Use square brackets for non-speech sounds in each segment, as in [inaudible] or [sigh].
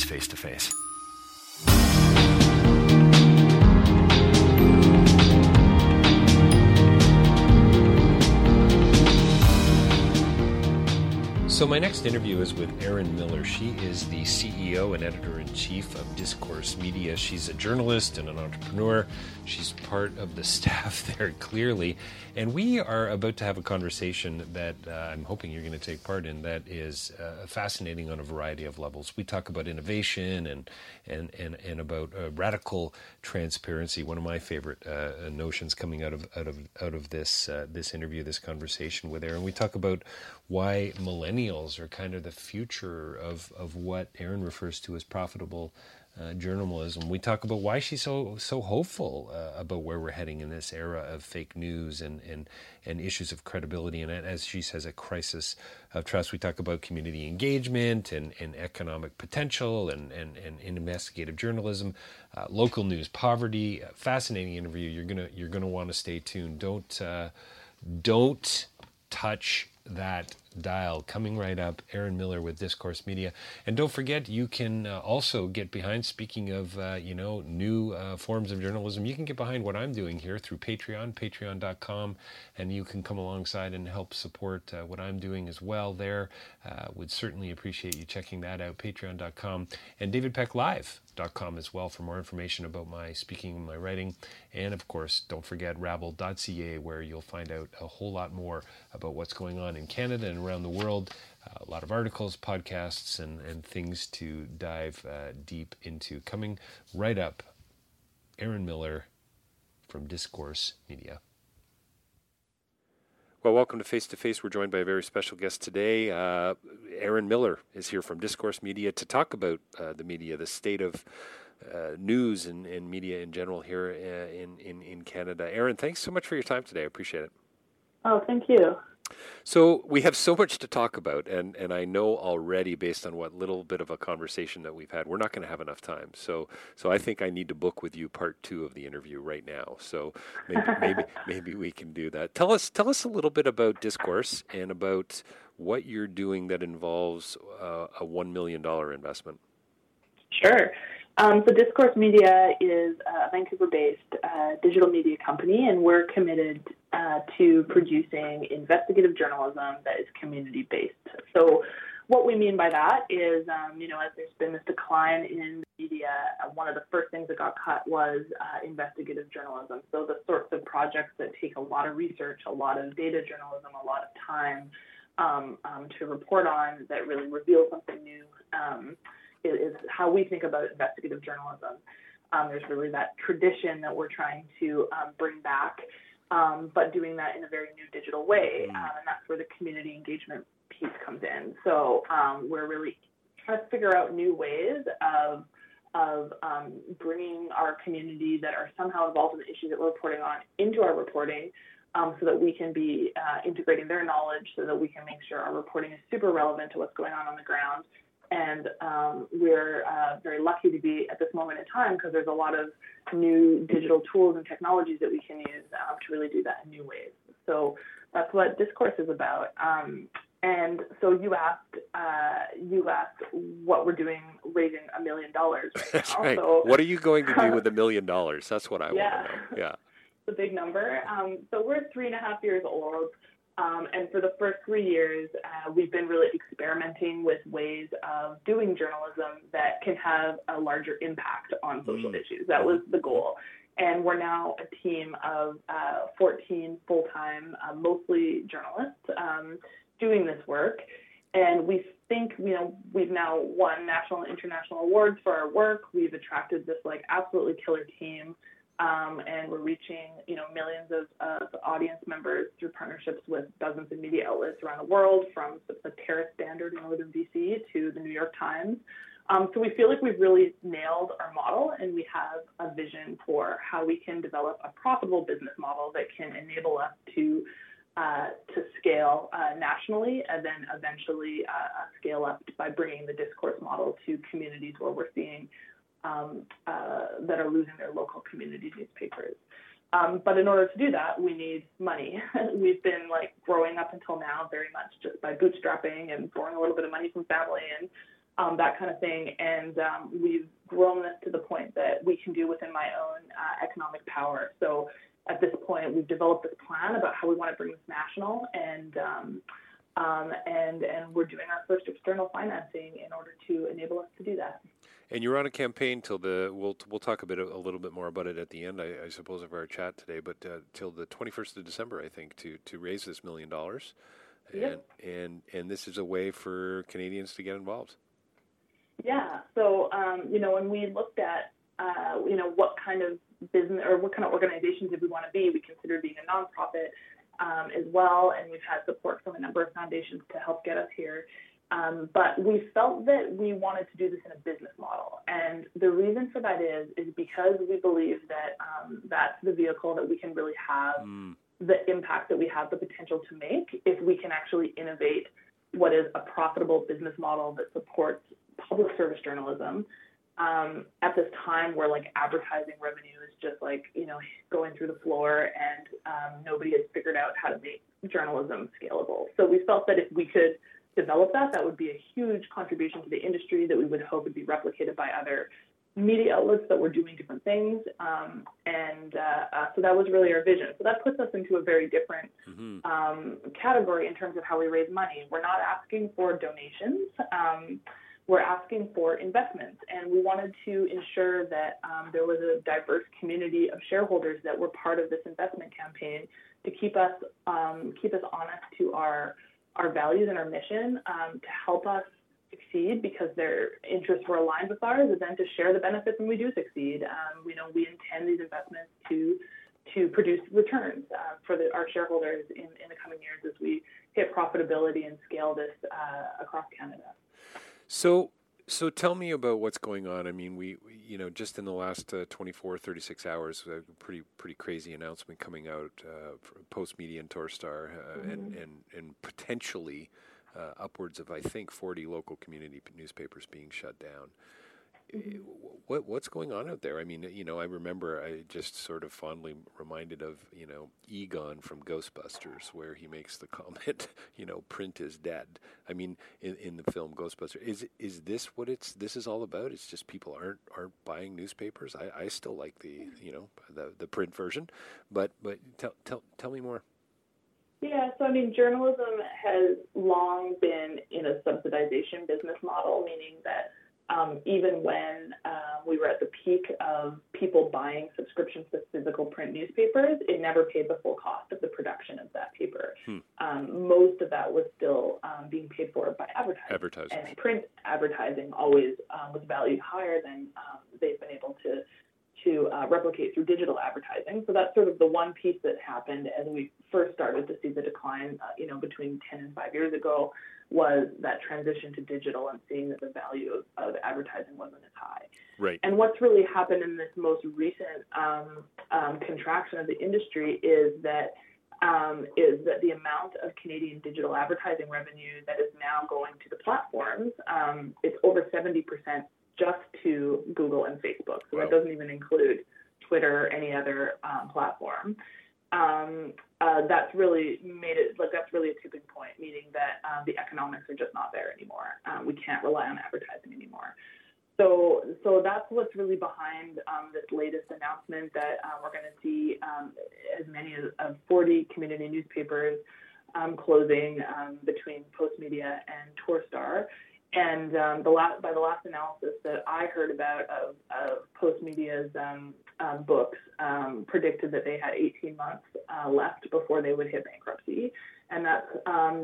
is Face to Face. So, my next interview is with Erin Miller. She is the CEO and editor in chief of Discourse Media. She's a journalist and an entrepreneur. She's part of the [laughs] staff there, clearly. And we are about to have a conversation that uh, I'm hoping you're going to take part in that is uh, fascinating on a variety of levels. We talk about innovation and, and, and, and about uh, radical transparency, one of my favorite uh, notions coming out of, out of, out of this, uh, this interview, this conversation with Erin. We talk about why millennials are kind of the future of, of what Erin refers to as profitable uh, journalism. We talk about why she's so so hopeful uh, about where we're heading in this era of fake news and, and, and issues of credibility. And as she says, a crisis of trust. We talk about community engagement and, and economic potential and, and, and investigative journalism, uh, local news, poverty. fascinating interview. You're gonna you're gonna want to stay tuned. Don't uh, don't touch that dial. Coming right up Erin miller with discourse media. And don't forget you can uh, also get behind speaking of uh, you know new uh, forms of journalism you can get behind what i'm doing here through patreon patreon.com and you can come alongside and help support uh, what i'm doing as well there. Uh, would certainly appreciate you checking that out patreon.com and as well for more information about my speaking and my writing and of course don't forget rabble.ca where you'll find out a whole lot more about what's going on in canada and around the world. Uh, a lot of articles, podcasts, and, and things to dive uh, deep into. Coming right up, Erin Miller from Discourse Media. Well, welcome to Face to Face. We're joined by a very special guest today. Uh, Erin Miller is here from Discourse Media to talk about uh, the media, the state of uh, news and, and, media in general here uh, in, in, in Canada. Erin, thanks so much for your time today. I appreciate it. Oh, thank you. So we have so much to talk about, and, and I know already based on what little bit of a conversation that we've had, we're not going to have enough time. So so I think I need to book with you part two of the interview right now. So maybe [laughs] maybe maybe we can do that. Tell us tell us a little bit about discourse and about what you're doing that involves uh, a one million dollar investment. Sure. Um, so Discourse Media is a Vancouver-based uh, digital media company, and we're committed uh, to producing investigative journalism that is community-based. So what we mean by that is, um, you know, as there's been this decline in media, uh, one of the first things that got cut was uh, investigative journalism. So the sorts of projects that take a lot of research, a lot of data journalism, a lot of time um, um to report on that really reveal something new um, is, how we think about investigative journalism. Um, there's really that tradition that we're trying to um, bring back, um, but doing that in a very new digital way, mm. um, and that's where the community engagement piece comes in. So um, we're really trying to figure out new ways of of um, bringing our community that are somehow involved in the issues that we're reporting on into our reporting, um, so that we can be uh, integrating their knowledge so that we can make sure our reporting is super relevant to what's going on on the ground. And um, we're uh, very lucky to be at this moment in time because there's a lot of new digital tools and technologies that we can use um, to really do that in new ways. So that's what discourse is about. Um, and so you asked, uh, you asked what we're doing, raising a million dollars right That's now. right. So, what are you going to do with a [laughs] million dollars? That's what I Yeah. want to know. Yeah. [laughs] It's a big number. Um, so we're three and a half years old. Um, and for the first three years, uh, we've been really experimenting with ways of doing journalism that can have a larger impact on social issues. That was the goal. And we're now a team of uh, 14 full time, uh, mostly journalists, um, doing this work. And we think, you know, we've now won national and international awards for our work. We've attracted this like absolutely killer team um, and we're reaching you know millions of, of audience members through partnerships with dozens of media outlets around the world, from the Terrace Standard in northern BC to the New York Times. Um, so we feel like we've really nailed our model, and we have a vision for how we can develop a profitable business model that can enable us to uh, to scale uh, nationally, and then eventually uh, scale up by bringing the discourse model to communities where we're seeing um, uh, that are losing their local community newspapers. Um, but in order to do that, we need money. [laughs] We've been like growing up until now very much just by bootstrapping and borrowing a little bit of money from family and um, that kind of thing. And um, we've grown this to the point that we can do within my own uh, economic power. So at this point, we've developed this plan about how we want to bring this national, and um, and and we're doing our first external financing in order to enable us to do that. And you're on a campaign till the we'll we'll talk a bit a little bit more about it at the end, I, I suppose, of our chat today. But uh, till the 21st of December, I think, to to raise this million dollars, and Yep. and and this is a way for Canadians to get involved. Yeah. So, um, you know, when we looked at, uh, you know, what kind of business or what kind of organizations did we want to be, we considered being a nonprofit um, as well, and we've had support from a number of foundations to help get us here. Um, but we felt that we wanted to do this in a business model, and the reason for that is is because we believe that um, that's the vehicle that we can really have the impact that we have the potential to make if we can actually innovate what is a profitable business model that supports public service journalism um, at this time where like advertising revenue is just like you know going through the floor and um, nobody has figured out how to make journalism scalable. So we felt that if we could develop that, that would be a huge contribution to the industry that we would hope would be replicated by other media outlets that were doing different things. Um, and uh, uh, so that was really our vision. So that puts us into a very different um, category in terms of how we raise money. We're not asking for donations. Um, we're asking for investments, and we wanted to ensure that um, there was a diverse community of shareholders that were part of this investment campaign to keep us um, keep us honest to our our values and our mission, um, to help us succeed because their interests were aligned with ours, and then to share the benefits when we do succeed. Um, we know we intend these investments to to produce returns uh, for the, our shareholders in, in the coming years as we hit profitability and scale this uh, across Canada. So, so tell me about what's going on. I mean, we, we you know, just in the last uh, 24, 36 hours, a pretty, pretty crazy announcement coming out uh, Postmedia and Torstar, uh, and, and, and potentially uh, upwards of, I think, 40 local community p- newspapers being shut down. Eh, What what's going on out there? I mean, you know, I remember I just sort of fondly reminded of you know Egon from Ghostbusters, where he makes the [laughs] comment, you know, print is dead. I mean, in, in the film Ghostbusters, is is this what it's this is all about? It's just people aren't aren't buying newspapers. I, I still like the you know the the print version, but but tell tell tell me more. Yeah, so I mean, journalism has long been in a subsidization business model, meaning that um, even when uh, we were at the peak of people buying subscriptions to physical print newspapers, it never paid the full cost of the production of that paper. Um, most of that was still um, being paid for by advertising. Advertisers. And print advertising always um, was valued higher than um, they've been able to to uh, replicate through digital advertising. So that's sort of the one piece that happened as we first started to see the decline, uh, you know, between 10 and 5 years ago, was that transition to digital and seeing that the value of, of advertising wasn't as high. Right. And what's really happened in this most recent um, um, contraction of the industry is that um, is that the amount of Canadian digital advertising revenue that is now going to the platforms, um, it's over 70% just to Google and Facebook. So wow. that doesn't even include Twitter or any other um, platform. Um, uh, that's really made it like that's really a tipping point, meaning that uh, the economics are just not there anymore. Um, we can't rely on advertising anymore. So, so that's what's really behind um, this latest announcement that uh, we're going to see um, as many as, as 40 community newspapers um, closing um, between Postmedia and Torstar. And um, the last, by the last analysis that I heard about of, of Postmedia's um, books, predicted that they had 18 months uh, left before they would hit bankruptcy. And that's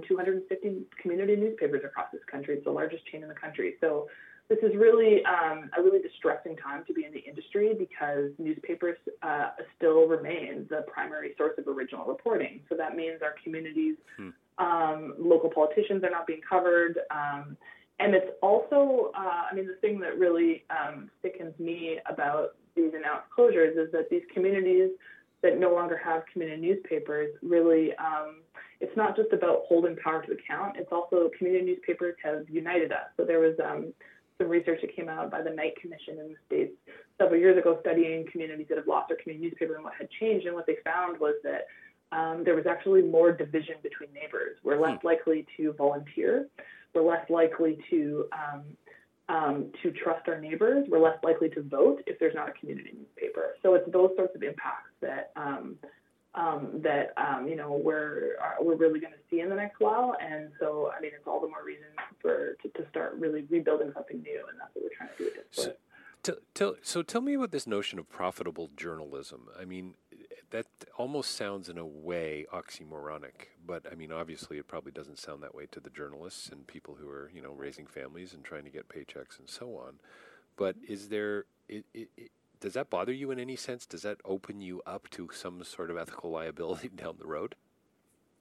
250 community newspapers across this country. It's the largest chain in the country. So this is really um, a really distressing time to be in the industry because newspapers uh, still remain the primary source of original reporting. So that means our communities, hmm. um, local politicians are not being covered. And it's also, uh, I mean, the thing that really um, sickens me about these announced closures is that these communities that no longer have community newspapers really um, it's not just about holding power to account. It's also community newspapers have united us. So there was um, some research that came out by the Knight Commission in the States several years ago studying communities that have lost their community newspaper and what had changed. And what they found was that um, there was actually more division between neighbors. We're less hmm. likely to volunteer. We're less likely to um, um, to trust our neighbors. We're less likely to vote if there's not a community newspaper. So it's those sorts of impacts that um, um, that um, you know we're uh, we're really going to see in the next while. And so, I mean, it's all the more reason for to, to start really rebuilding something new, and that's what we're trying to do. So, tell, tell, so tell me about this notion of profitable journalism. I mean, that almost sounds in a way oxymoronic, but I mean, obviously, it probably doesn't sound that way to the journalists and people who are you know raising families and trying to get paychecks and so on. But is there it, it, does that bother you in any sense? Does that open you up to some sort of ethical liability [laughs] down the road?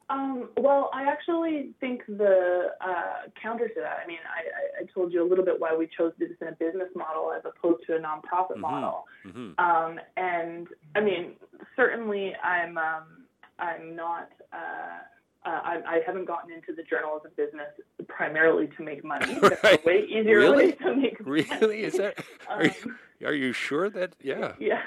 Um, well, I actually think the uh, counter to that. I mean, I, I, told you a little bit why we chose this in a business model as opposed to a nonprofit mm-hmm. model. Mm-hmm. Um, and I mean, certainly, I'm um, I'm not. Uh, uh, I, I, haven't gotten into the journalism business primarily to make money. [laughs] Right. That's way easier really? to make money. Really? Is that? Are, [laughs] um, you, are you sure that? Yeah. Yeah.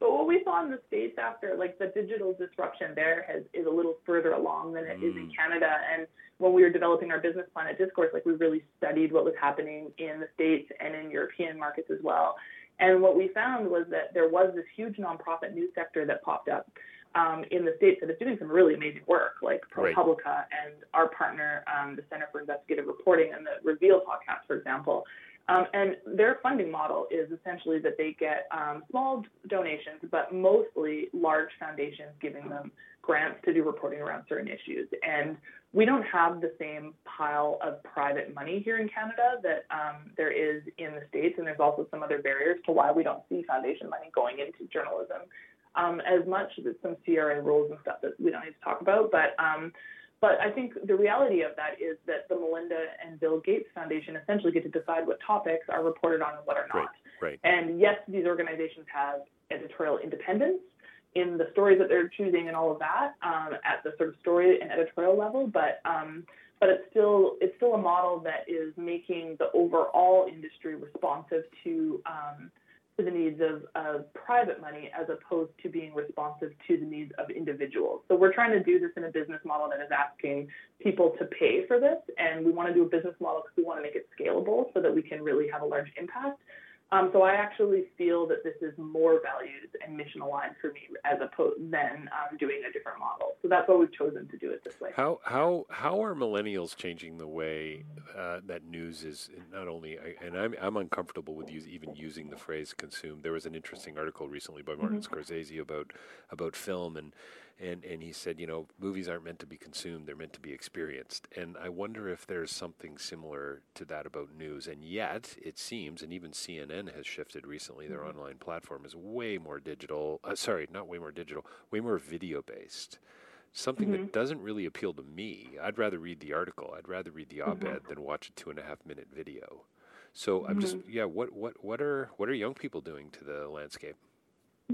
But what we saw in the states after, like the digital disruption there, has is a little further along than it mm. is in mm. Canada. And when we were developing our business plan at Discourse, like we really studied what was happening in the states and in European markets as well. And what we found was that there was this huge nonprofit news sector that popped up um, in the states that is doing some really amazing work, like ProPublica right. and our partner, um, the Center for Investigative Reporting, and the Reveal podcast, for example. Um, and their funding model is essentially that they get um, small donations, but mostly large foundations giving them grants to do reporting around certain issues. And we don't have the same pile of private money here in Canada that um, there is in the States. And there's also some other barriers to why we don't see foundation money going into journalism um, as much. There's some CRA rules and stuff that we don't need to talk about, but um, but I think the reality of that is that the Melinda and Bill Gates Foundation essentially get to decide what topics are reported on and what are not. Right, right. And yes, these organizations have editorial independence in the stories that they're choosing and all of that um, at the sort of story and editorial level, but um, but it's still it's still a model that is making the overall industry responsive to um, to the needs of, of private money as opposed to being responsive to the needs of individuals. So we're trying to do this in a business model that is asking people to pay for this, and we want to do a business model because we want to make it scalable so that we can really have a large impact. Um, so I actually feel that this is more values and mission aligned for me as opposed than um, doing a different model. So that's why we've chosen to do it this way. How how how are millennials changing the way uh, that news is not only and I'm I'm uncomfortable with use, even using the phrase consumed. There was an interesting article recently by Martin mm-hmm. Scorsese about about film and and and he said, you know, movies aren't meant to be consumed; they're meant to be experienced. And I wonder if there's something similar to that about news. And yet, it seems, and even CNN has shifted recently. Their mm-hmm. online platform is way more digital. Uh, sorry, not way more digital, way more video based. Something mm-hmm. that doesn't really appeal to me. I'd rather read the article. I'd rather read the op-ed mm-hmm. than watch a two and a half minute video. So I'm just, mm-hmm. yeah. What what what are what are young people doing to the landscape?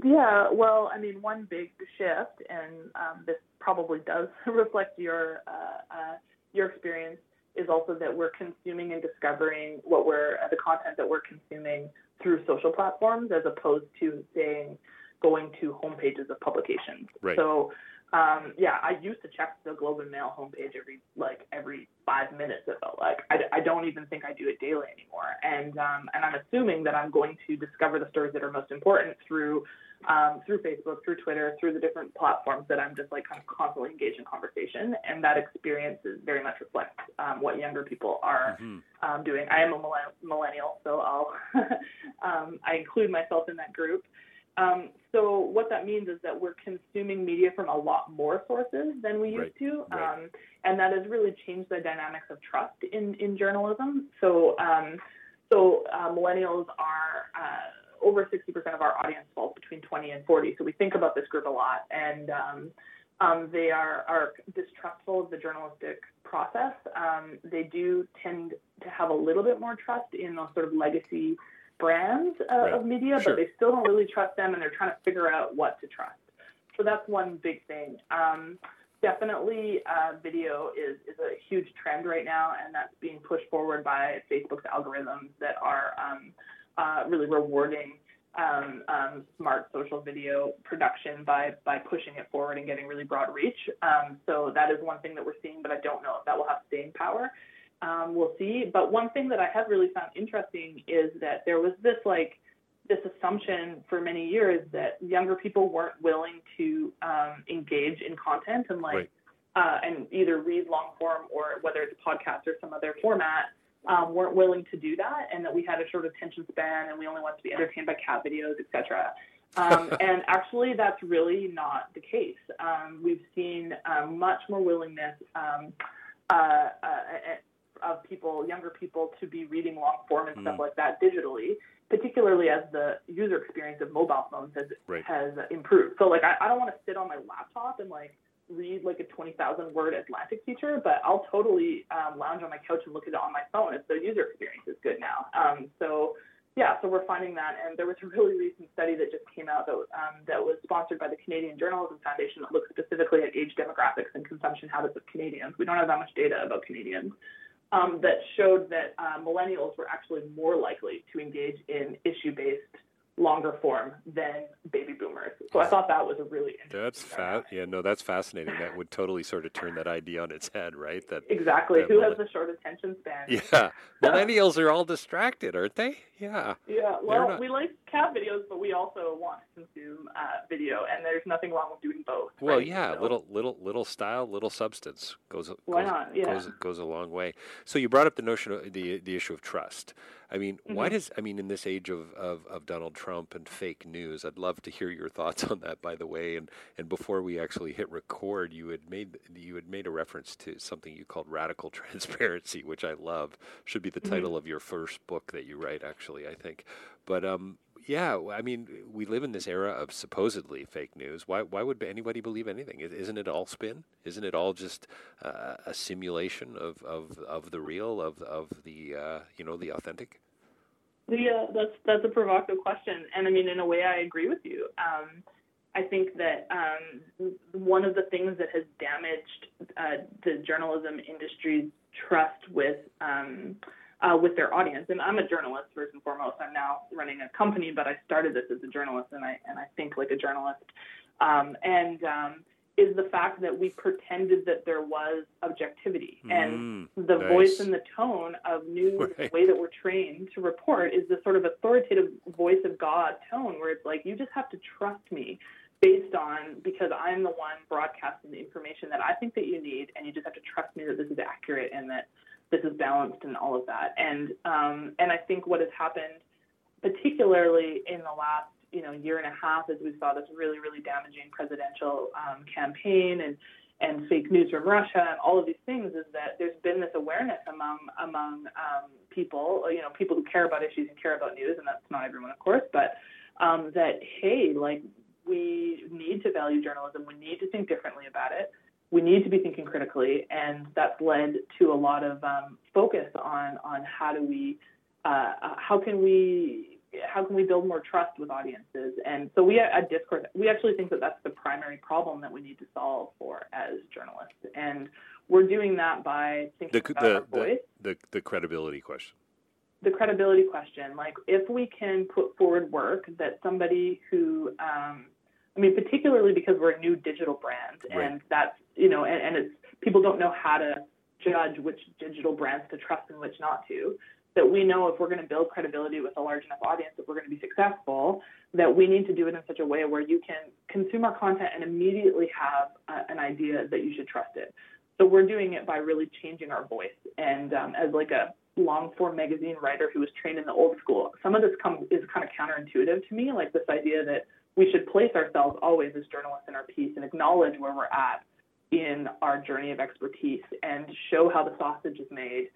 Yeah, well, I mean, one big shift, and um, this probably does [laughs] reflect your uh, uh, your experience, is also that we're consuming and discovering what we're uh, the content that we're consuming through social platforms, as opposed to saying going to homepages of publications. Right. So um, yeah, I used to check the Globe and Mail homepage every like every five minutes. It felt like I, I don't even think I do it daily anymore. And um, and I'm assuming that I'm going to discover the stories that are most important through um, through Facebook, through Twitter, through the different platforms that I'm just like kind of constantly engaged in conversation. And that experience is very much reflects um, what younger people are Mm-hmm. um, doing. I am a millennial, so I'll [laughs] um, I include myself in that group. Um, so what that means is that we're consuming media from a lot more sources than we used Right, to, right. um, and that has really changed the dynamics of trust in in journalism. So um, so uh, millennials are uh, over 60% of our audience falls between 20 and 40. So we think about this group a lot, and um, um, they are are distrustful of the journalistic process. Um, they do tend to have a little bit more trust in those sort of legacy brands uh, Right. of media, Sure. but they still don't really trust them, and they're trying to figure out what to trust. So that's one big thing. Um, definitely, uh, video is, is a huge trend right now, and that's being pushed forward by Facebook's algorithms that are um, uh, really rewarding um, um, smart social video production by by pushing it forward and getting really broad reach. Um, so that is one thing that we're seeing, but I don't know if that will have staying power. Um, we'll see. But one thing that I have really found interesting is that there was this like this assumption for many years that younger people weren't willing to um, engage in content and like Right. uh, and either read long form or whether it's a podcast or some other format um, weren't willing to do that and that we had a short attention span and we only wanted to be entertained by cat videos, etc. Um, [laughs] and actually, that's really not the case. Um, we've seen um, much more willingness um, uh, uh, of people, younger people, to be reading long form and stuff like that digitally, particularly as the user experience of mobile phones has Right. has improved. So, like, I, I don't want to sit on my laptop and like read like a 20,000 word Atlantic feature, but I'll totally um, lounge on my couch and look at it on my phone if the user experience is good now. Um, so yeah, so we're finding that, and there was a really recent study that just came out that um, that was sponsored by the Canadian Journalism Foundation that looked specifically at age demographics and consumption habits of Canadians. We don't have that much data about Canadians. Um, that showed that uh, millennials were actually more likely to engage in issue-based longer form than baby boomers. So I thought that was a really interesting. That's fat. Yeah, no, that's fascinating. That would totally sort of turn that idea on its head, right? That Exactly. that Who has the short attention span? Yeah, [laughs] millennials are all distracted, aren't they? Yeah. Yeah, well, not- we like cat videos, but we also want to consume uh, video, and there's nothing wrong with doing both. Well, right? yeah, So- little little little style, little substance goes Why goes, not? Yeah. goes goes a long way. So you brought up the notion of the the issue of trust. I mean, why Mm-hmm. does I mean in this age of, of, of Donald Trump and fake news, I'd love to hear your thoughts on that. By the way, and and before we actually hit record, you had made you had made a reference to something you called radical [laughs] transparency, which I love. Should be the Mm-hmm. title of your first book that you write, actually. I think, but um, yeah, I mean, we live in this era of supposedly fake news. Why, why would anybody believe anything? Isn't it all spin? Isn't it all just uh, a simulation of, of, of the real, of, of the, uh, you know, the authentic? Yeah, that's that's a provocative question, and I mean, in a way, I agree with you. Um, I think that um, one of the things that has damaged uh, the journalism industry's trust with um, uh, with their audience, and I'm a journalist first and foremost. I'm now running a company, but I started this as a journalist, and I and I think like a journalist. Um, and um, is the fact that we pretended that there was objectivity, and Mm, the nice. voice and the tone of news, Right. the way that we're trained to report, is this sort of authoritative voice of God tone, where it's like you just have to trust me based on because I'm the one broadcasting the information that I think that you need, and you just have to trust me that this is accurate and that this is balanced and all of that. And um, and I think what has happened, particularly in the last you know year and a half, as we saw this really really damaging presidential um, campaign and and fake news from Russia and all of these things, is that there's been this awareness among among um, people, you know, people who care about issues and care about news, and that's not everyone, of course, but um, that hey, like we need to value journalism, we need to think differently about it, we need to be thinking critically, and that's led to a lot of um, focus on on how do we, uh, how can we how can we build more trust with audiences? And so we at Discourse, we actually think that that's the primary problem that we need to solve for as journalists. And we're doing that by thinking The, about the, our voice the, the, the credibility question. the credibility question. Like, if we can put forward work that somebody who, um, I mean, particularly because we're a new digital brand, Right. and that's you know, and, and it's people don't know how to judge which digital brands to trust and which not to. That we know if we're going to build credibility with a large enough audience, if we're going to be successful, that we need to do it in such a way where you can consume our content and immediately have a, an idea that you should trust it. So we're doing it by really changing our voice. And um, as like a long form magazine writer who was trained in the old school, some of this come, is kind of counterintuitive to me, like this idea that we should place ourselves always as journalists in our piece and acknowledge where we're at in our journey of expertise and show how the sausage is made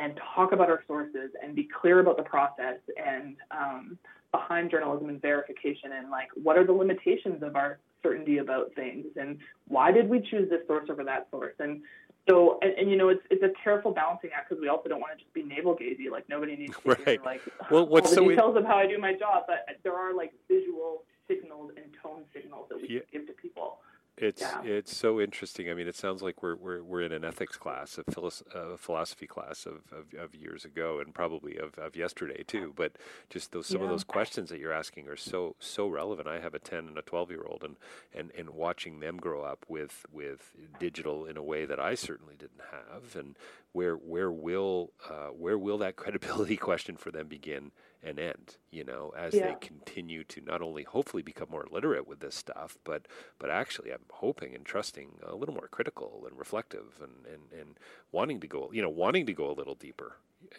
and talk about our sources and be clear about the process and um, behind journalism and verification and like what are the limitations of our certainty about things and why did we choose this source over that source and so and, and you know it's it's a careful balancing act because we also don't want to just be navel gazy like nobody needs to [laughs] hear Right. like Well, what's all the so details of how I do my job but there are like visual signals and tone signals that we Yeah. can give to people It's Yeah. it's so interesting. I mean, it sounds like we're we're, we're in an ethics class, a philos- uh, philosophy class of, of, of years ago, and probably of, of yesterday too. But just those some of those questions that you're asking are so so relevant. I have a ten and a twelve year old, and, and and watching them grow up with with digital in a way that I certainly didn't have, and where where will uh, where will that [laughs] credibility question for them begin and end? You know, as they continue to not only hopefully become more literate with this stuff, but but actually I'm hoping and trusting a little more critical and reflective and, and, and wanting to go you know wanting to go a little deeper.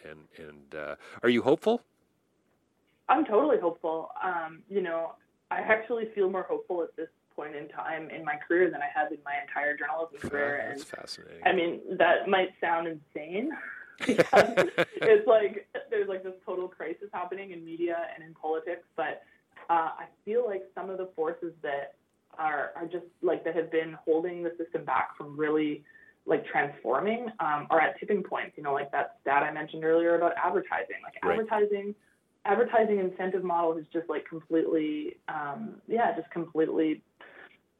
And and uh, are you hopeful? I'm totally hopeful. Um, you know, I actually feel more hopeful at this point in time in my career than I have in my entire journalism career. That's And fascinating. I mean, that might sound insane [laughs] because it's like there's like this total crisis happening in media and in politics, but uh, I feel like some of the forces that are are just like that have been holding the system back from really like transforming um, are at tipping points. You know, like that stat I mentioned earlier about advertising. Like Right. advertising, advertising incentive model is just like completely, um, yeah, just completely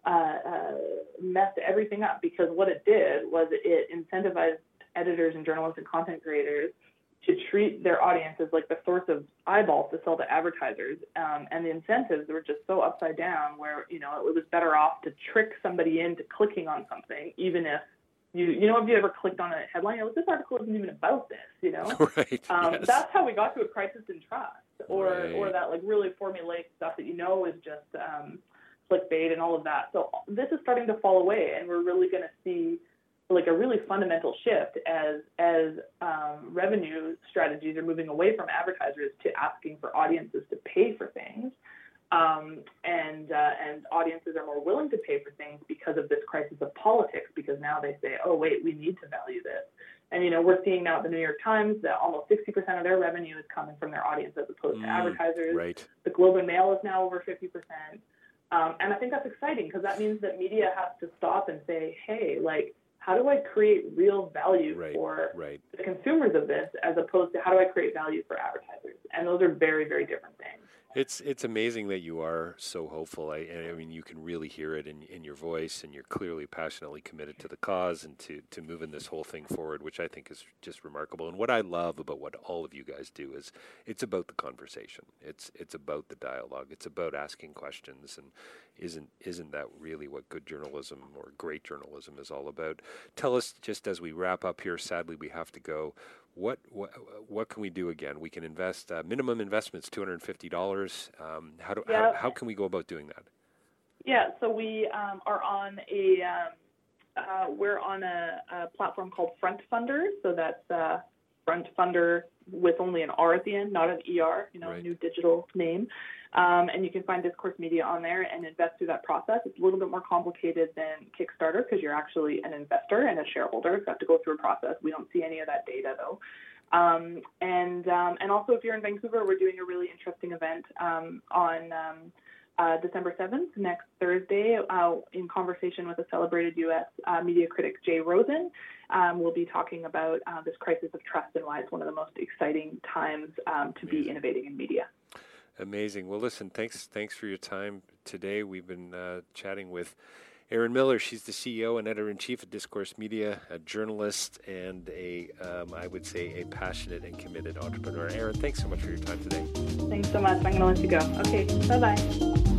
uh, uh, messed everything up because what it did was it incentivized editors and journalists and content creators to treat their audience as like the source of eyeballs to sell to advertisers, um, and the incentives were just so upside down. Where you know it was better off to trick somebody into clicking on something, even if you you know if you ever clicked on a headline, like this article isn't even about this, you know. [laughs] right. Um, yes. That's how we got to a crisis in trust, or Right. or that like really formulaic stuff that you know is just um, clickbait and all of that. So this is starting to fall away, and we're really going to see like a really fundamental shift as as um, revenue strategies are moving away from advertisers to asking for audiences to pay for things. Um, and uh, and audiences are more willing to pay for things because of this crisis of politics. Because now they say, oh wait, we need to value this. And you know, we're seeing now at the New York Times that almost 60% of their revenue is coming from their audience as opposed to Mm, advertisers. Right. The Globe and Mail is now over 50%. Um, and I think that's exciting because that means that media has to stop and say, hey, like, how do I create real value Right. for Right. the consumers of this as opposed to how do I create value for advertisers? And those are very, very different things. It's it's amazing that you are so hopeful. I, I mean, you can really hear it in, in your voice, and you're clearly passionately committed to the cause and to, to moving this whole thing forward, which I think is just remarkable. And what I love about what all of you guys do is it's about the conversation. It's it's about the dialogue. It's about asking questions, and isn't isn't that really what good journalism or great journalism is all about? Tell us just as we wrap up here. Sadly, we have to go. What what what can we do again? We can invest uh, minimum investments two hundred and fifty dollars. Um, how do how, how can we go about doing that? Yeah, so we um, are on a um, uh, we're on a, a platform called Front Funder. So that's uh, Front Funder with only an R at the end, not an ER. You know, Right. new digital name. Um, and you can find Discourse Media on there and invest through that process. It's a little bit more complicated than Kickstarter because you're actually an investor and a shareholder. You have to go through a process. We don't see any of that data though. Um, and um, and also, if you're in Vancouver, we're doing a really interesting event um, on um, uh, December 7th, next Thursday, uh, in conversation with a celebrated U.S. Uh, media critic, Jay Rosen. Um, we'll be talking about uh, this crisis of trust and why it's one of the most exciting times um, to be innovating in media. Amazing. Well, listen, thanks thanks for your time today. We've been uh, chatting with Erin Miller. She's the CEO and editor in chief of Discourse Media, a journalist, and a um, I would say a passionate and committed entrepreneur. Erin, thanks so much for your time today. Thanks so much. I'm going to let you go. Okay. Bye bye.